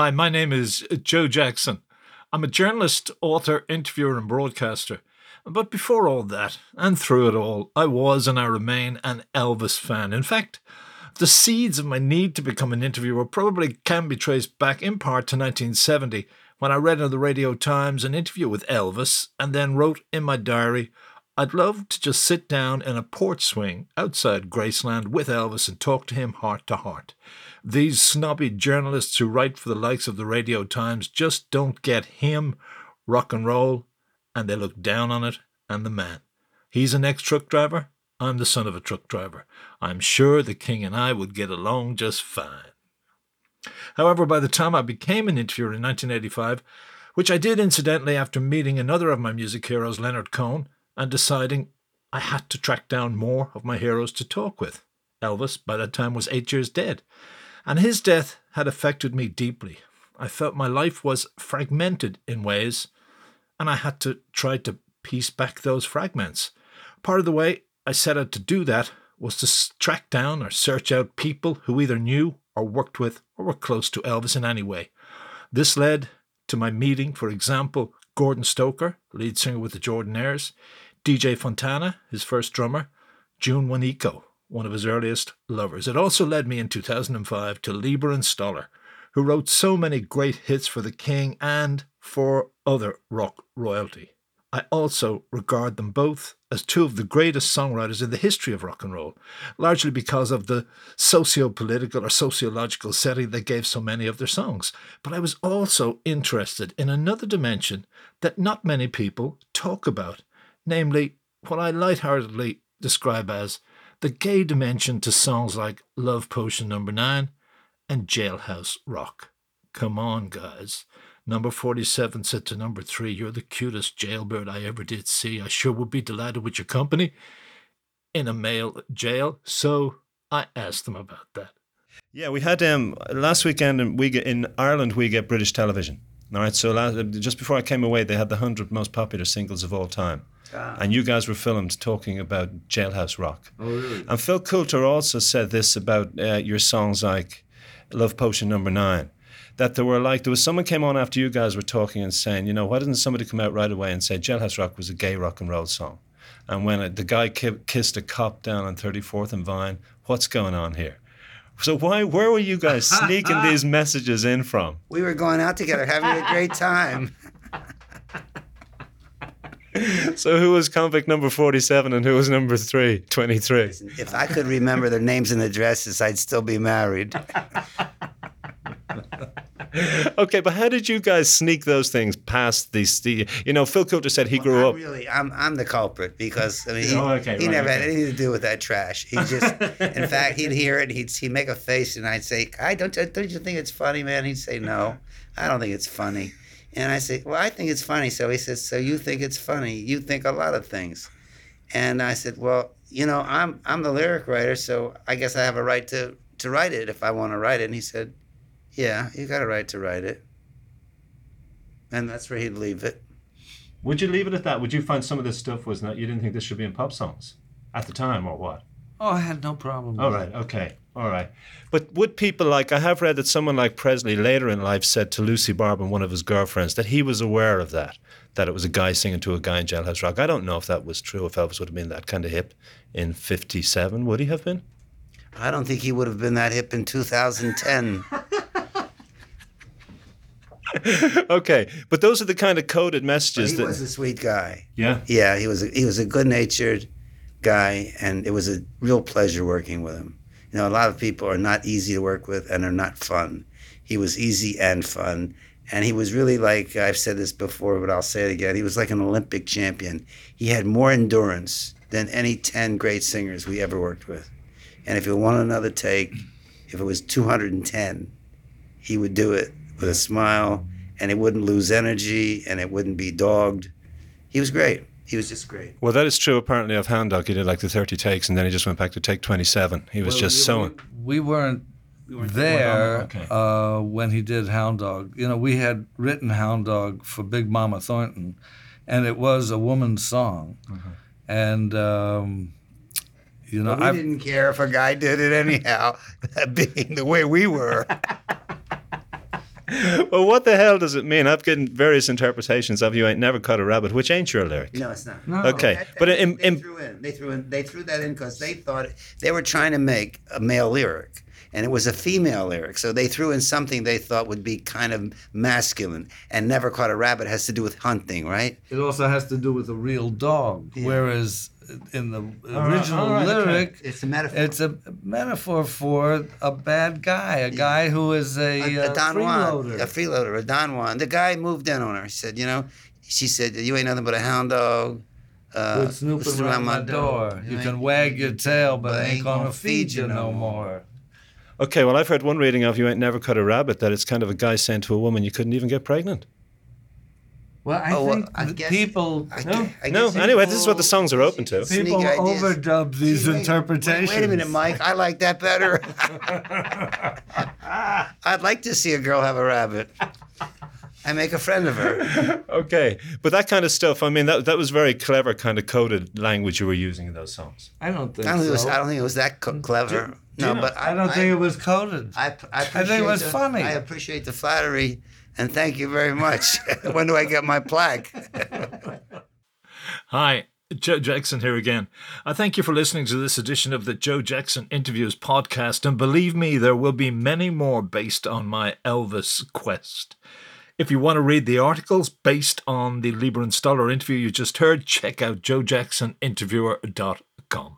Hi, my name is Joe Jackson. I'm a journalist, author, interviewer, and broadcaster. But before all that, and through it all, I was and I remain an Elvis fan. In fact, the seeds of my need to become an interviewer probably can be traced back in part to 1970 when I read in the Radio Times an interview with Elvis and then wrote in my diary, I'd love to just sit down in a porch swing outside Graceland with Elvis and talk to him heart to heart. These snobby journalists who write for the likes of the Radio Times just don't get him, rock and roll, and they look down on it and the man. He's an ex truck driver. I'm the son of a truck driver. I'm sure the king and I would get along just fine. However, by the time I became an interviewer in 1985, which I did incidentally after meeting another of my music heroes, Leonard Cohen, and deciding I had to track down more of my heroes to talk with. Elvis, by that time, was eight years dead, and his death had affected me deeply. I felt my life was fragmented in ways, and I had to try to piece back those fragments. Part of the way I set out to do that was to track down or search out people who either knew or worked with or were close to Elvis in any way. This led to my meeting, for example, Gordon Stoker, lead singer with the Jordanaires, DJ Fontana, his first drummer, June Juanico, one of his earliest lovers. It also led me in 2005 to Leiber and Stoller, who wrote so many great hits for the King and for other rock royalty. I also regard them both as two of the greatest songwriters in the history of rock and roll, largely because of the socio political or sociological setting they gave so many of their songs. But I was also interested in another dimension that not many people talk about, namely what I lightheartedly describe as the gay dimension to songs like Love Potion Number 9 and Jailhouse Rock. Come on, guys. Number 47 said to number 3, You're the cutest jailbird I ever did see. I sure would be delighted with your company in a male jail. So I asked them about that. Yeah, we had um, last weekend we get, in Ireland, we get British television. All right, so last, just before I came away, they had the 100 most popular singles of all time. Ah. And you guys were filmed talking about Jailhouse Rock. Oh, really? And Phil Coulter also said this about uh, your songs like Love Potion Number Nine. That there were like, there was someone came on after you guys were talking and saying, you know, why didn't somebody come out right away and say Jailhouse Rock was a gay rock and roll song? And when it, the guy ki- kissed a cop down on 34th and Vine, what's going on here? So why, where were you guys sneaking these messages in from? We were going out together, having a great time. so who was convict number 47 and who was number three, 23? If I could remember their names and addresses, I'd still be married. okay, but how did you guys sneak those things past these? You know, Phil Coulter said he well, grew I'm up. Really, I'm I'm the culprit because I mean, he, oh, okay, he right, never okay. had anything to do with that trash. He just, in fact, he'd hear it, and he'd he'd make a face, and I'd say, "I don't don't you think it's funny, man?" He'd say, "No, I don't think it's funny." And I say, "Well, I think it's funny." So he says, "So you think it's funny? You think a lot of things." And I said, "Well, you know, I'm I'm the lyric writer, so I guess I have a right to to write it if I want to write it." And he said, "Yeah, you got a right to write it." And that's where he'd leave it. Would you leave it at that? Would you find some of this stuff was not you didn't think this should be in pop songs at the time or what? Oh, I had no problem. All right, okay, all right. But would people like I have read that someone like Presley later in life said to Lucy Barber, one of his girlfriends, that he was aware of that, that it was a guy singing to a guy in Jailhouse Rock. I don't know if that was true. If Elvis would have been that kind of hip in '57, would he have been? I don't think he would have been that hip in 2010. okay, but those are the kind of coded messages. But he that, was a sweet guy. Yeah. Yeah, he was. A, he was a good-natured guy, and it was a real pleasure working with him. You know, a lot of people are not easy to work with and are not fun. He was easy and fun, and he was really like I've said this before, but I'll say it again. He was like an Olympic champion. He had more endurance than any ten great singers we ever worked with. And if he wanted another take, if it was 210, he would do it with a smile, and it wouldn't lose energy, and it wouldn't be dogged. He was great. He was just great. Well, that is true apparently of Hound Dog. He did like the 30 takes, and then he just went back to take 27. He was Well, just we- sewing. We weren't weren't there okay. uh, when he did Hound Dog. You know, we had written Hound Dog for Big Mama Thornton, and it was a woman's song. Mm-hmm. And, um, you know, But we I didn't care if a guy did it anyhow, that being the way we were. well, what the hell does it mean? I've gotten various interpretations of "You Ain't Never Caught a Rabbit," which ain't your lyric. No, it's not. No. Okay, That- but in, they in, threw in. They threw in. They threw that in because they thought they were trying to make a male lyric, and it was a female lyric. So they threw in something they thought would be kind of masculine. And "Never Caught a Rabbit" has to do with hunting, right? It also has to do with a real dog, whereas in the right, original all right, okay. lyric, It's a metaphor. it's a metaphor for a bad guy, a guy who is a, a, a uh, Don Juan, freeloader. a freeloader, a Don Juan. The guy moved in on her. He said, you know, she said, you ain't nothing but a hound dog. Uh, Would snoop around my door. You can wag your tail, but I ain't gonna feed you no more. Okay, well, I've heard one reading of "You Ain't Never Caught a Rabbit" that it's kind of a guy saying to a woman, "You couldn't even get pregnant." Well, I Oh, well, think I the guess- people I, No, gu- I no. guess Anyway, this is what the songs are open to. People overdub these Wait- wait- interpretations. Wait, a minute, Mike. I like that better. I'd like to see a girl have a rabbit. I make a friend of her. Okay, but that kind of stuff. I mean, that that was very clever, kind of coded language you were using in those songs. I don't think I don't think it was. I don't think it was that co- clever. No, but I, I don't think it was coded. I, I, think it was the- funny. I appreciate the flattery, and thank you very much. when do I get my plaque? Hi, Joe Jackson here again. I thank you for listening to this edition of the Joe Jackson Interviews podcast, and believe me, there will be many more based on my Elvis quest. If you want to read the articles based on the Leiber and Stoller interview you just heard, check out joejacksoninterviewer.com.